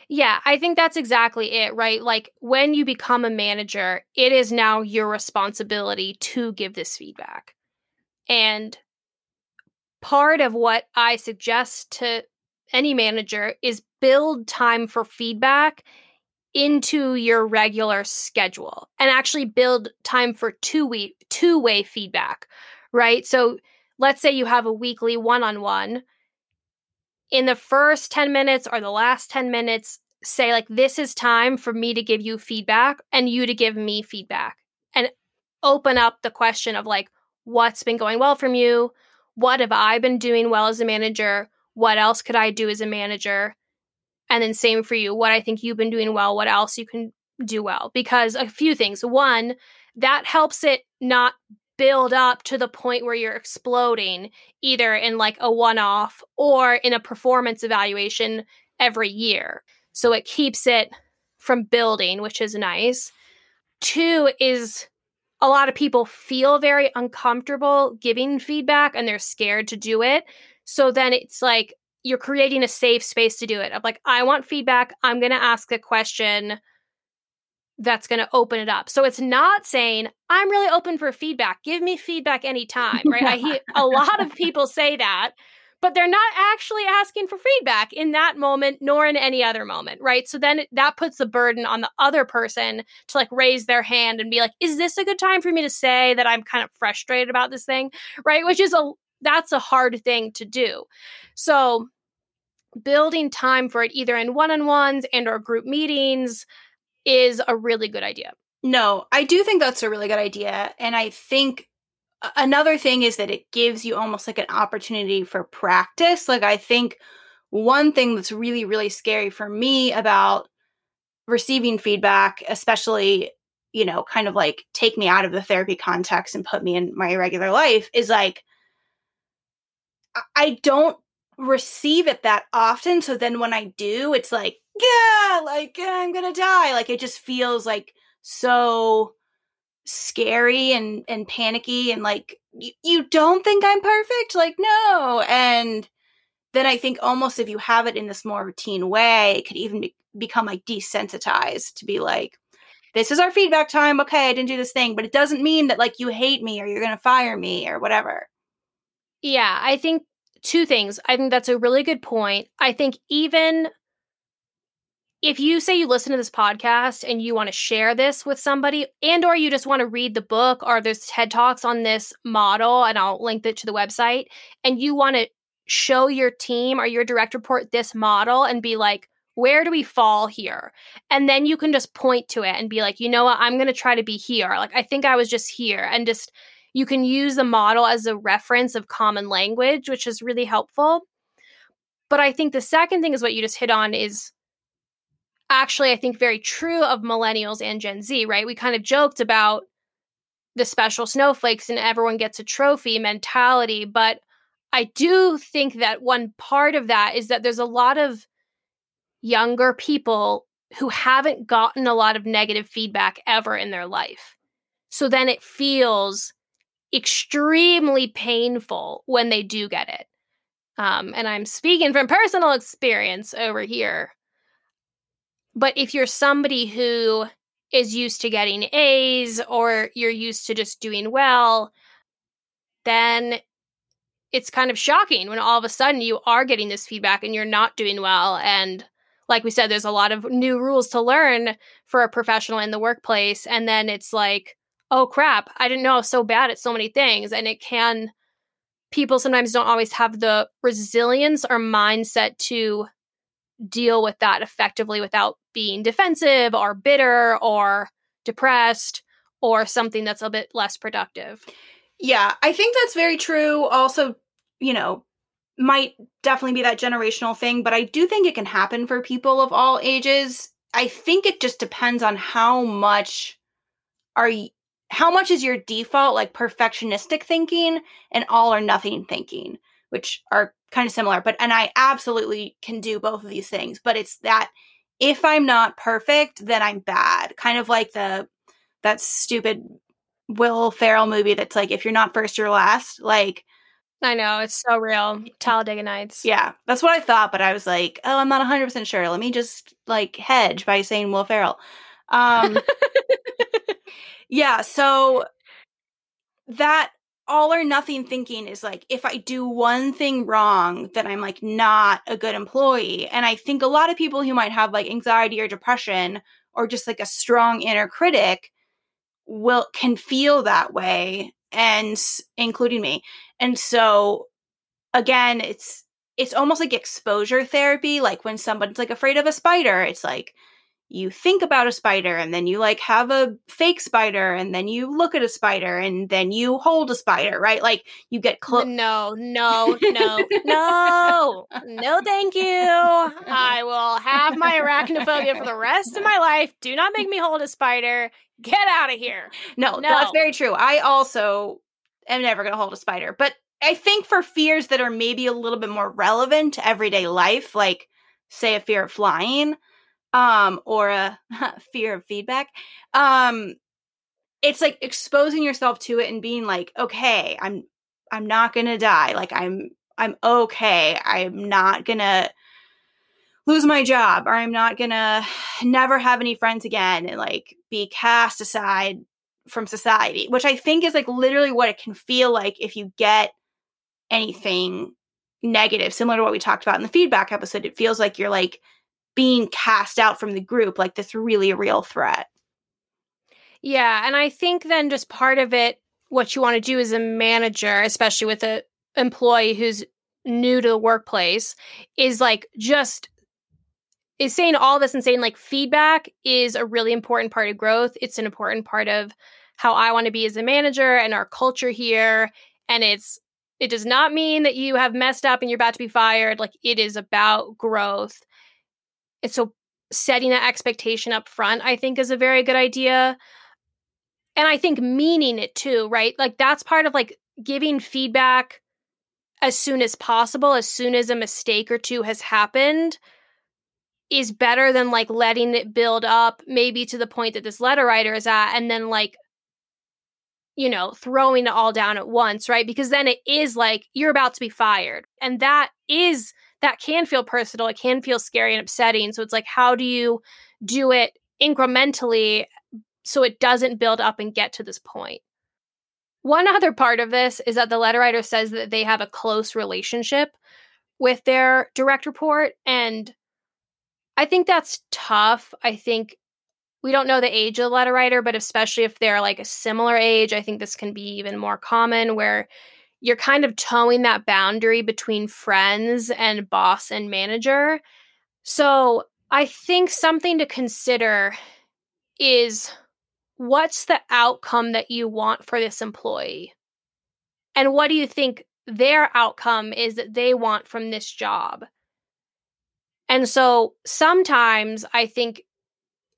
Yeah i think that's exactly it right? Like when you become a manager it is now your responsibility to give this feedback. And part of what i suggest to any manager is build time for feedback into your regular schedule and actually build time for two week two way feedback right? So let's say you have a weekly one-on-one. In the first 10 minutes or the last 10 minutes say like this is time for me to give you feedback and you to give me feedback and open up the question of like what's been going well from you? What have i been doing well as a manager? What else could i do as a manager and then same for you, what I think you've been doing well, what else you can do well. Because a few things. One, that helps it not build up to the point where you're exploding either in like a one off or in a performance evaluation every year. So it keeps it from building, which is nice. Two is a lot of people feel very uncomfortable giving feedback and they're scared to do it. So then it's like you're creating a safe space to do it. I'm like, I want feedback. I'm going to ask a question that's going to open it up. So it's not saying, I'm really open for feedback. Give me feedback anytime, right? I hear a lot of people say that, but they're not actually asking for feedback in that moment nor in any other moment, right? So then that puts the burden on the other person to like raise their hand and be like, is this a good time for me to say that I'm kind of frustrated about this thing, right? Which is a that's a hard thing to do. So building time for it either in one-on-ones and or group meetings is a really good idea. No, I do think that's a really good idea and I think another thing is that it gives you almost like an opportunity for practice. Like I think one thing that's really really scary for me about receiving feedback, especially you know, kind of like take me out of the therapy context and put me in my regular life is like I don't receive it that often. So then when I do, it's like, yeah, like eh, I'm gonna die. Like it just feels like so scary and and panicky and like you, you don't think I'm perfect? Like no. And then I think almost if you have it in this more routine way, it could even be, become like desensitized to be like, this is our feedback time. Okay, I didn't do this thing, but it doesn't mean that like you hate me or you're going to fire me or whatever. Yeah, I think two things. I think that's a really good point. I think even if you say you listen to this podcast and you want to share this with somebody and or you just want to read the book or there's TED Talks on this model and I'll link it to the website and you want to show your team or your direct report this model and be like where do we fall here? And then you can just point to it and be like, you know what, I'm going to try to be here. Like, I think I was just here. And just, you can use the model as a reference of common language, which is really helpful. But I think the second thing is what you just hit on is actually, I think, very true of millennials and Gen Z, right? We kind of joked about the special snowflakes and everyone gets a trophy mentality. But I do think that one part of that is that there's a lot of younger people who haven't gotten a lot of negative feedback ever in their life. So then it feels extremely painful when they do get it. Um, and I'm speaking from personal experience over here. But if you're somebody who is used to getting A's or you're used to just doing well, then it's kind of shocking when all of a sudden you are getting this feedback and you're not doing well. And like we said, there's a lot of new rules to learn for a professional in the workplace. And then it's like, oh crap, I didn't know I was so bad at so many things. And it can, people sometimes don't always have the resilience or mindset to deal with that effectively without being defensive or bitter or depressed or something that's a bit less productive. Yeah, I think that's very true. Also, you know, might definitely be that generational thing, but I do think it can happen for people of all ages. I think it just depends on how much are how much is your default like perfectionistic thinking and all or nothing thinking, which are kind of similar. But and I absolutely can do both of these things, but it's that if I'm not perfect, then I'm bad. Kind of like the that stupid Will Ferrell movie that's like if you're not first, you're last. Like I know it's so real. Talladega Nights. Yeah, that's what I thought, but I was like, oh, I'm not 100 percent sure. Let me just like hedge by saying Will Ferrell. Um, yeah, so that all or nothing thinking is like if I do one thing wrong, then I'm like not a good employee. And I think a lot of people who might have like anxiety or depression or just like a strong inner critic will can feel that way and including me. And so again, it's it's almost like exposure therapy like when someone's like afraid of a spider, it's like you think about a spider and then you like have a fake spider and then you look at a spider and then you hold a spider, right? Like you get close. No, no, no, no, no, thank you. I will have my arachnophobia for the rest of my life. Do not make me hold a spider. Get out of here. No, no, that's very true. I also am never going to hold a spider, but I think for fears that are maybe a little bit more relevant to everyday life, like say a fear of flying, um, or a fear of feedback, um, it's like exposing yourself to it and being like, okay, I'm I'm not gonna die. Like I'm I'm okay. I'm not gonna lose my job or I'm not gonna never have any friends again and like be cast aside from society, which I think is like literally what it can feel like if you get anything negative, similar to what we talked about in the feedback episode. It feels like you're like being cast out from the group like this really real threat. Yeah, and I think then just part of it what you want to do as a manager, especially with an employee who's new to the workplace, is like just is saying all this and saying like feedback is a really important part of growth. It's an important part of how I want to be as a manager and our culture here. And it's it does not mean that you have messed up and you're about to be fired. Like it is about growth. So setting that expectation up front, I think, is a very good idea. And I think meaning it too, right? Like that's part of like giving feedback as soon as possible, as soon as a mistake or two has happened, is better than like letting it build up, maybe to the point that this letter writer is at, and then like, you know, throwing it all down at once, right? Because then it is like you're about to be fired. And that is that can feel personal. It can feel scary and upsetting. So it's like, how do you do it incrementally so it doesn't build up and get to this point? One other part of this is that the letter writer says that they have a close relationship with their direct report. And I think that's tough. I think we don't know the age of the letter writer, but especially if they're like a similar age, I think this can be even more common where you're kind of towing that boundary between friends and boss and manager. So I think something to consider is what's the outcome that you want for this employee? And what do you think their outcome is that they want from this job? And so sometimes I think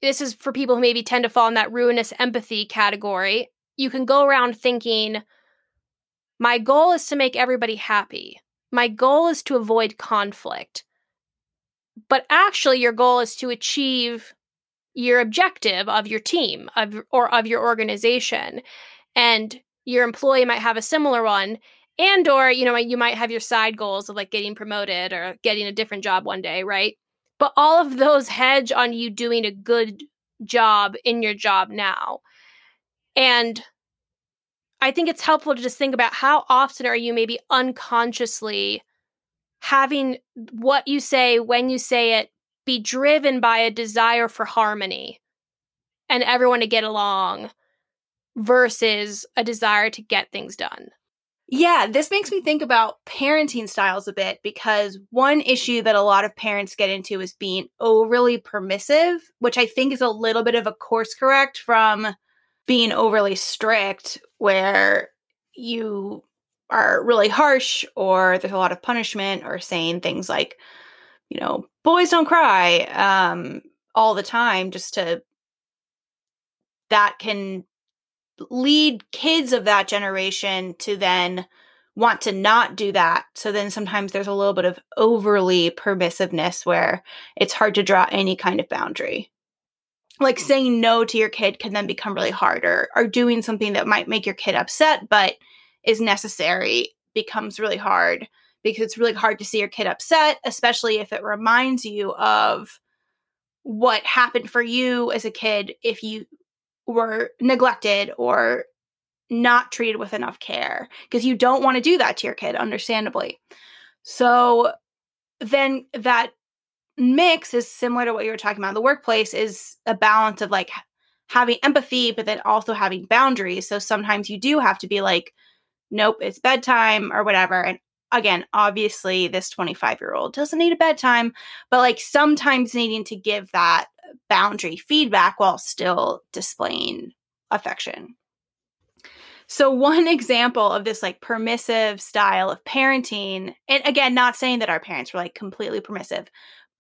this is for people who maybe tend to fall in that ruinous empathy category. You can go around thinking, my goal is to make everybody happy. My goal is to avoid conflict. But actually, your goal is to achieve your objective of your team of or of your organization and your employee might have a similar one and or you know you might have your side goals of like getting promoted or getting a different job one day right but all of those hedge on you doing a good job in your job now and i think it's helpful to just think about how often are you maybe unconsciously having what you say when you say it be driven by a desire for harmony and everyone to get along versus a desire to get things done. Yeah, this makes me think about parenting styles a bit because one issue that a lot of parents get into is being overly permissive, which I think is a little bit of a course correct from being overly strict, where you are really harsh or there's a lot of punishment or saying things like, you know, boys don't cry um, all the time, just to that can lead kids of that generation to then want to not do that. So then sometimes there's a little bit of overly permissiveness where it's hard to draw any kind of boundary. Like saying no to your kid can then become really hard, or, or doing something that might make your kid upset but is necessary becomes really hard because it's really hard to see your kid upset, especially if it reminds you of what happened for you as a kid if you were neglected or not treated with enough care because you don't want to do that to your kid understandably. So then that mix is similar to what you were talking about the workplace is a balance of like having empathy but then also having boundaries. So sometimes you do have to be like nope, it's bedtime or whatever and again, obviously, this 25 year old doesn't need a bedtime, but like sometimes needing to give that boundary feedback while still displaying affection. So, one example of this like permissive style of parenting, and again, not saying that our parents were like completely permissive,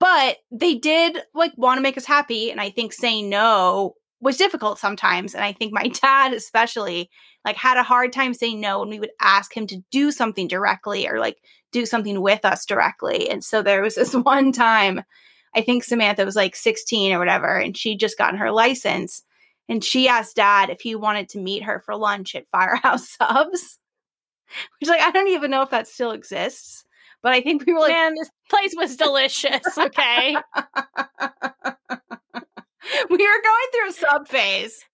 but they did like want to make us happy. And I think saying no was difficult sometimes. And I think my dad, especially, like had a hard time saying no when we would ask him to do something directly or like do something with us directly. And so there was this one time, I think Samantha was like 16 or whatever, and she'd just gotten her license. And she asked dad if he wanted to meet her for lunch at Firehouse Subs. Which, like, I don't even know if that still exists. But I think we were like, man, this place was delicious. Okay. we were going through a sub phase.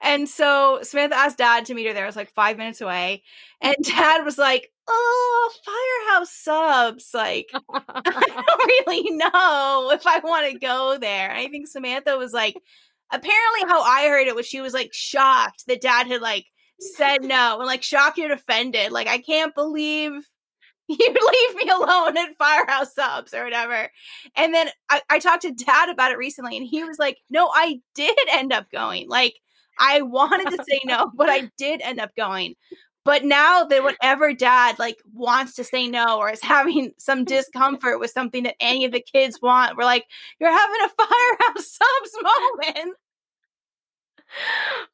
And so Samantha asked dad to meet her there. It was like five minutes away. And dad was like, Oh, Firehouse subs. Like, I don't really know if I want to go there. And I think Samantha was like, apparently, how I heard it was she was like shocked that dad had like said no and like shocked and offended. Like, I can't believe you leave me alone at Firehouse Subs or whatever. And then I, I talked to dad about it recently and he was like, No, I did end up going. Like, I wanted to say no, but I did end up going. But now that whatever dad like wants to say no or is having some discomfort with something that any of the kids want, we're like, You're having a Firehouse Subs moment.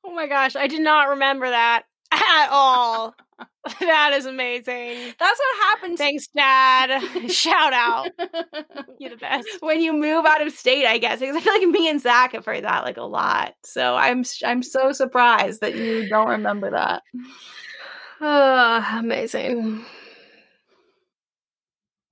Oh my gosh, I did not remember that at all. that is amazing. That's what happens. Thanks, Dad. Shout out. You're the best. When you move out of state, I guess, because I feel like me and Zach have heard that like a lot. So I'm I'm so surprised that you don't remember that. Oh, amazing.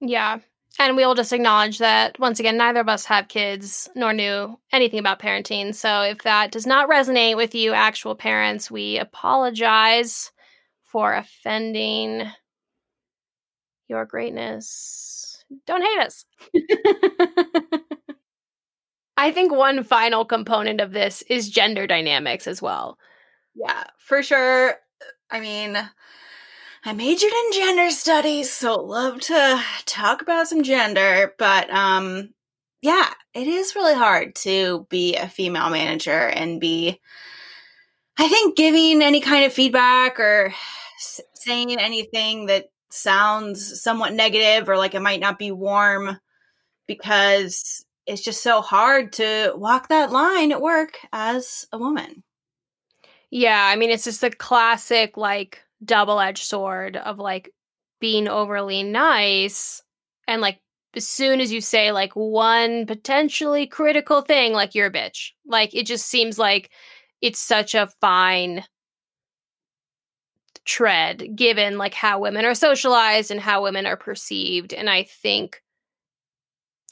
Yeah. And we'll just acknowledge that once again, neither of us have kids nor knew anything about parenting. So if that does not resonate with you, actual parents, we apologize for offending your greatness. Don't hate us. I think one final component of this is gender dynamics as well. Yeah, for sure. I mean, I majored in gender studies, so love to talk about some gender, but um yeah, it is really hard to be a female manager and be I think giving any kind of feedback or saying anything that sounds somewhat negative or like it might not be warm because it's just so hard to walk that line at work as a woman. Yeah, I mean, it's just a classic, like, double edged sword of like being overly nice and like as soon as you say like one potentially critical thing, like you're a bitch. Like it just seems like it's such a fine tread given like how women are socialized and how women are perceived. And I think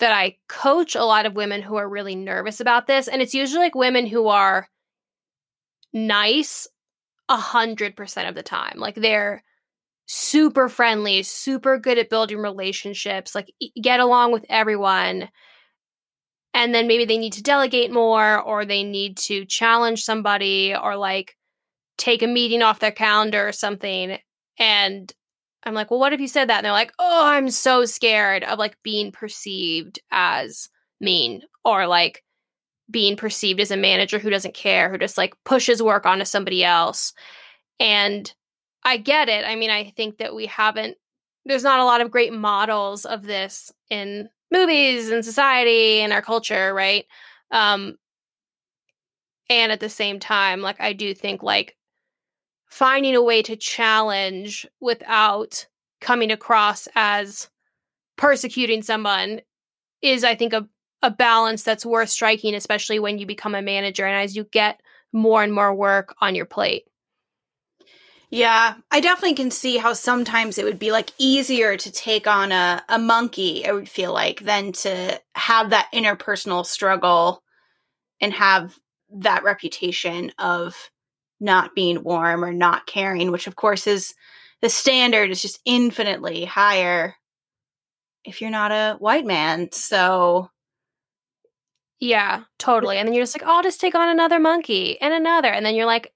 that I coach a lot of women who are really nervous about this. And it's usually like women who are nice a hundred percent of the time. Like they're super friendly, super good at building relationships, like get along with everyone. And then maybe they need to delegate more or they need to challenge somebody or like take a meeting off their calendar or something. And I'm like, well, what if you said that? And they're like, oh, I'm so scared of like being perceived as mean or like being perceived as a manager who doesn't care, who just like pushes work onto somebody else. And I get it. I mean, I think that we haven't, there's not a lot of great models of this in movies and society and our culture, right? Um, and at the same time, like, I do think like finding a way to challenge without coming across as persecuting someone is, I think, a a balance that's worth striking, especially when you become a manager and as you get more and more work on your plate. Yeah, I definitely can see how sometimes it would be like easier to take on a, a monkey, I would feel like, than to have that interpersonal struggle and have that reputation of not being warm or not caring, which of course is the standard is just infinitely higher if you're not a white man. So yeah, totally. And then you're just like, oh, I'll just take on another monkey and another. And then you're like,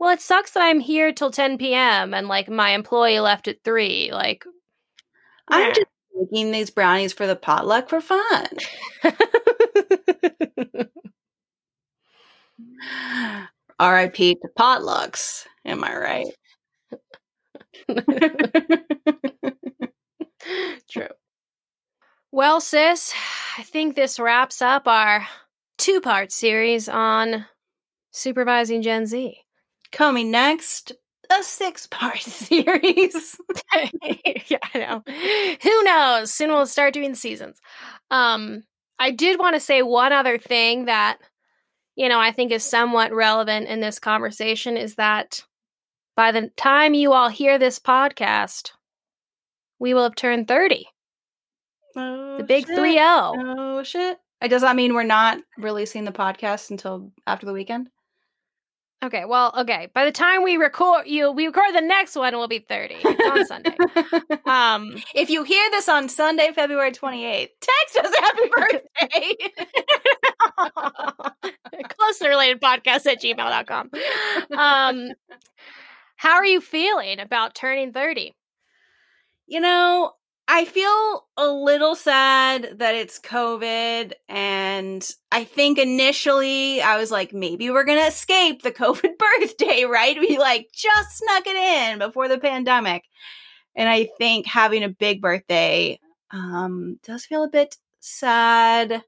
well, it sucks that I'm here till 10 p.m. and like my employee left at three. Like, I'm just making these brownies for the potluck for fun. RIP to potlucks. Am I right? True. Well, sis, I think this wraps up our two part series on supervising Gen Z. Coming next, a six part series. yeah, I know. Who knows? Soon we'll start doing seasons. Um, I did want to say one other thing that, you know, I think is somewhat relevant in this conversation is that by the time you all hear this podcast, we will have turned 30. Oh, the big shit. 3L. Oh, shit. Does that mean we're not releasing the podcast until after the weekend? Okay, well, okay. By the time we record you we record the next one, we'll be 30. It's on Sunday. um if you hear this on Sunday, February 28th, text us happy birthday. Closely related podcast at gmail.com. Um how are you feeling about turning 30? You know, I feel a little sad that it's COVID. And I think initially I was like, maybe we're going to escape the COVID birthday, right? We like just snuck it in before the pandemic. And I think having a big birthday um, does feel a bit sad.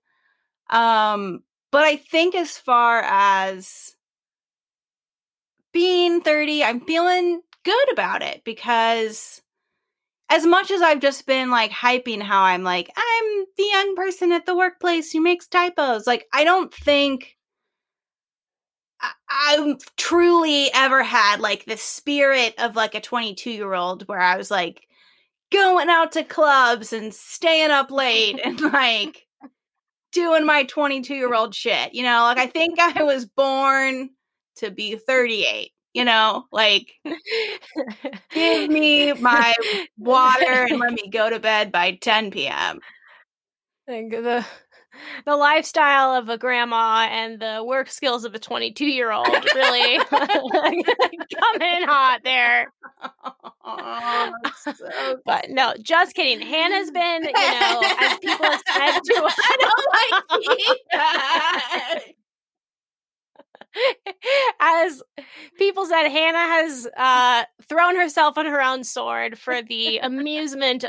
Um, but I think as far as being 30, I'm feeling good about it because as much as I've just been like hyping how I'm like, I'm the young person at the workplace who makes typos, like, I don't think I- I've truly ever had like the spirit of like a 22 year old where I was like going out to clubs and staying up late and like doing my 22 year old shit. You know, like I think I was born to be 38 you know, like give me my water and let me go to bed by 10 p.m. Like the the lifestyle of a grandma and the work skills of a 22 year old really come in hot there. Oh, so but no, just kidding. Hannah's been, you know, as people have said to us. I don't like. As people said, Hannah has uh, thrown herself on her own sword for the amusement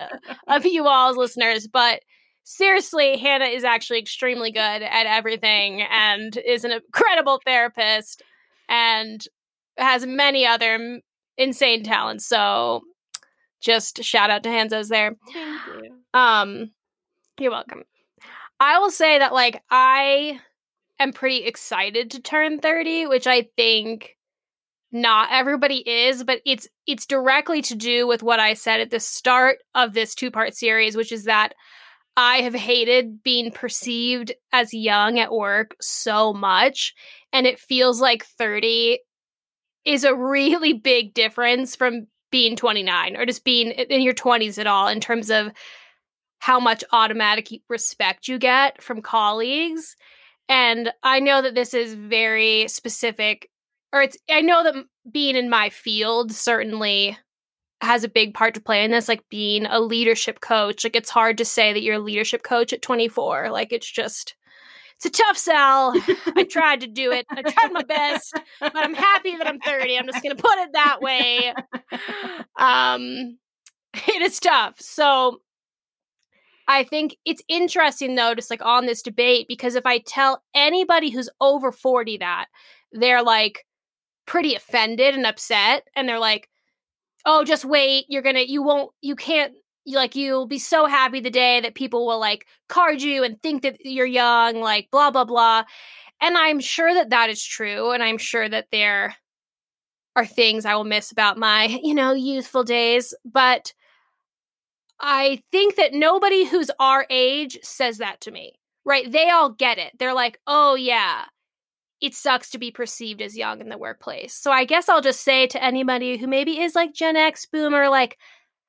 of you all listeners, but seriously, Hannah is actually extremely good at everything and is an incredible therapist and has many other insane talents. So just shout out to Hanzos there. Thank you. Um, you're welcome. I will say that like I am pretty excited to turn 30, which I think not everybody is, but it's it's directly to do with what I said at the start of this two-part series, which is that I have hated being perceived as young at work so much. And it feels like 30 is a really big difference from being 29 or just being in your 20s at all in terms of how much automatic respect you get from colleagues. And I know that this is very specific, or it's, I know that being in my field certainly has a big part to play in this, like being a leadership coach. Like it's hard to say that you're a leadership coach at 24. Like it's just it's a tough sell. I tried to do it. I tried my best, but I'm happy that I'm 30. I'm just gonna put it that way. Um it is tough. So I think it's interesting though, just like on this debate, because if I tell anybody who's over 40 that, they're like pretty offended and upset, and they're like, oh just wait you're gonna you won't you can't like you'll be so happy the day that people will like card you and think that you're young like blah blah blah. And i'm sure that that is true and i'm sure that there are things i will miss about my you know youthful days but i think that nobody who's our age says that to me right they all get it they're like oh yeah it sucks to be perceived as young in the workplace. So I guess I'll just say to anybody who maybe is like Gen X boomer, like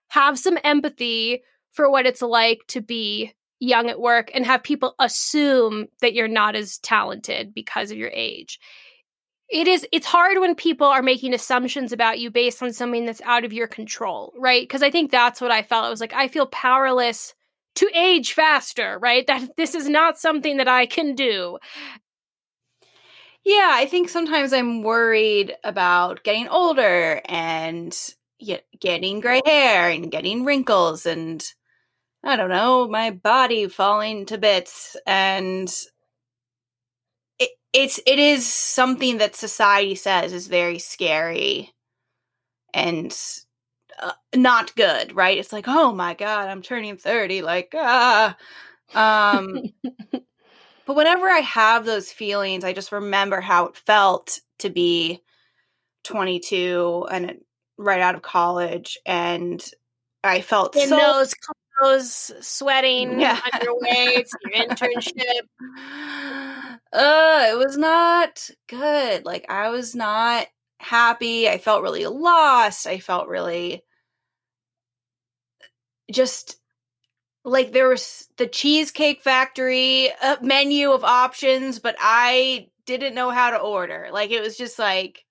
have some empathy for what it's like to be young at work and have people assume that you're not as talented because of your age. It is it's hard when people are making assumptions about you based on something that's out of your control, right? Because I think that's what I felt. I was like I feel powerless to age faster, right? That this is not something that I can do. Yeah, I think sometimes I'm worried about getting older and getting gray hair and getting wrinkles and I don't know, my body falling to bits and it's it is something that society says is very scary and uh, not good, right? It's like, "Oh my god, I'm turning 30." Like, ah um But whenever I have those feelings, I just remember how it felt to be 22 and right out of college and I felt in so those clothes, sweating yeah. on your way to your internship. Uh, it was not good. Like I was not happy. I felt really lost. I felt really just like there was the cheesecake factory uh, menu of options but i didn't know how to order like it was just like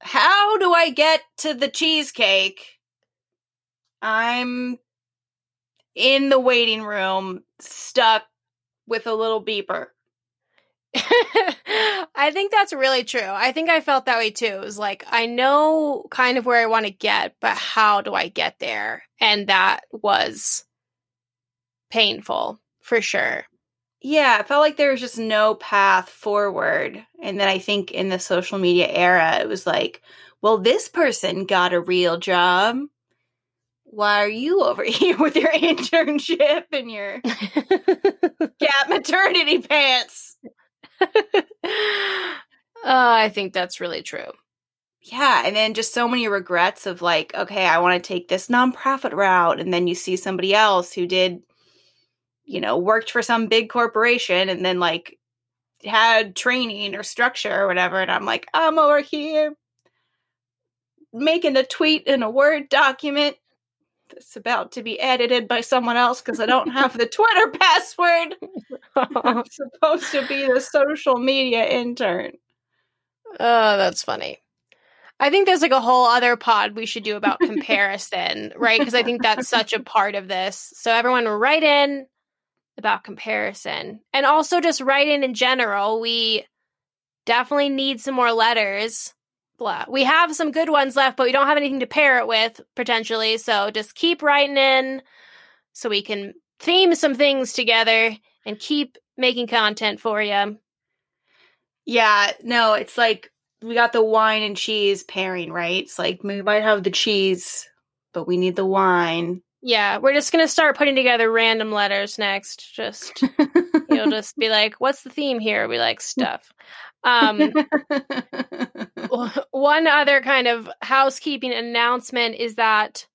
how do i get to the cheesecake i'm in the waiting room stuck with a little beeper I think that's really true. I think I felt that way too. It was like, I know kind of where I want to get, but how do I get there? And that was painful for sure. Yeah, it felt like there was just no path forward. And then I think in the social media era, it was like, well, this person got a real job. Why are you over here with your internship and your Gap maternity pants? uh, I think that's really true. Yeah, and then just so many regrets of like, okay, I want to take this nonprofit route, and then you see somebody else who did you know, worked for some big corporation and then like had training or structure or whatever. And I'm like, I'm over here making a tweet in a Word document that's about to be edited by someone else because I don't have the Twitter password. I'm supposed to be the social media intern. Oh, that's funny. I think there's like a whole other pod we should do about comparison, right? Because I think that's such a part of this. So everyone write in about comparison. And also just write in in general. We definitely need some more letters. Blah. We have some good ones left, but we don't have anything to pair it with potentially. So just keep writing in so we can theme some things together and keep making content for you. Yeah, no, it's like we got the wine and cheese pairing, right? It's like we might have the cheese, but we need the wine. Yeah, we're just gonna start putting together random letters next. Just you'll just be like, "What's the theme here?" We like stuff. Um, one other kind of housekeeping announcement is that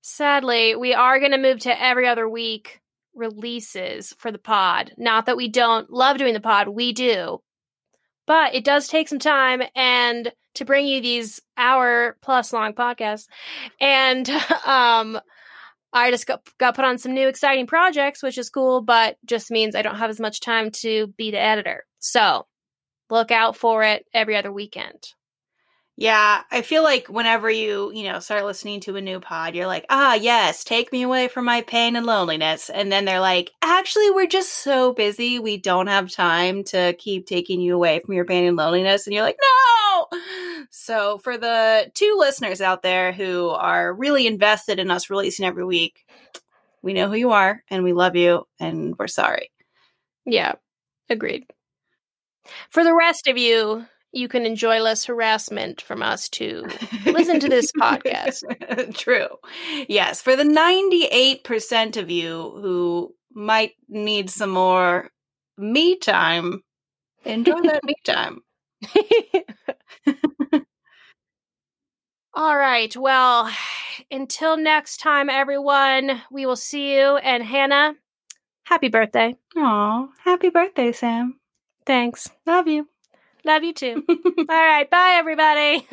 sadly we are going to move to every other week releases for the pod. Not that we don't love doing the pod, we do, but it does take some time and to bring you these hour plus long podcasts. And um I just got, got put on some new exciting projects, which is cool, but just means I don't have as much time to be the editor. So look out for it every other weekend. Yeah, I feel like whenever you, you know, start listening to a new pod, you're like, ah, yes, take me away from my pain and loneliness. And then they're like, actually, we're just so busy. We don't have time to keep taking you away from your pain and loneliness. And you're like, no. So, for the two listeners out there who are really invested in us releasing every week, we know who you are and we love you and we're sorry. Yeah, agreed. For the rest of you, you can enjoy less harassment from us to listen to this podcast. True. Yes. For the 98% of you who might need some more me time, enjoy that me time. All right. Well, until next time, everyone, we will see you. And Hannah, happy birthday. Aw, happy birthday, Sam. Thanks. Love you. Love you too. All right. Bye, everybody.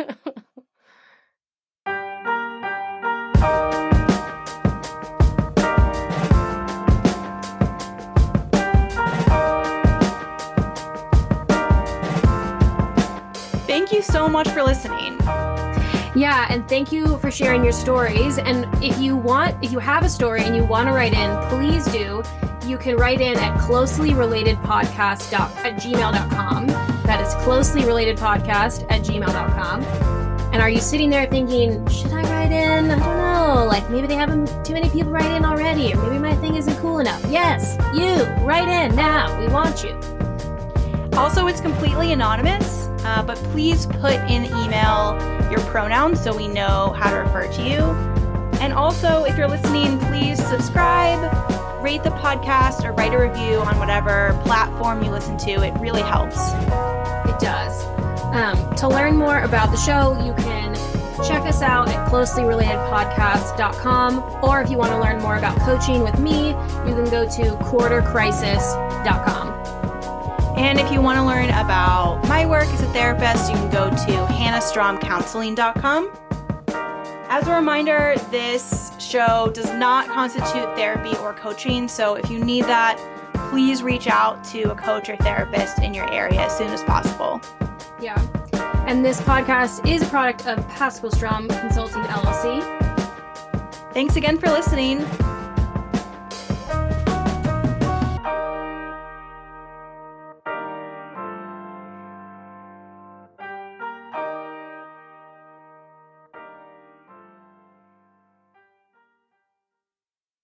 Thank you so much for listening. Yeah, and thank you for sharing your stories. And if you want, if you have a story and you want to write in, please do. You can write in at closelyrelatedpodcast at gmail.com. That is closely related podcast at gmail.com. And are you sitting there thinking, should I write in? I don't know. Like maybe they have too many people write in already, or maybe my thing isn't cool enough. Yes, you write in now. We want you. Also, it's completely anonymous, uh, but please put in email your pronouns so we know how to refer to you. And also, if you're listening, please subscribe, rate the podcast, or write a review on whatever platform you listen to. It really helps. Does. Um, to learn more about the show, you can check us out at closelyrelated.podcast.com. Or if you want to learn more about coaching with me, you can go to quartercrisis.com. And if you want to learn about my work as a therapist, you can go to hannahstromcounseling.com. As a reminder, this show does not constitute therapy or coaching, so if you need that, please reach out to a coach or therapist in your area as soon as possible. Yeah. And this podcast is a product of Pascal Strom Consulting LLC. Thanks again for listening.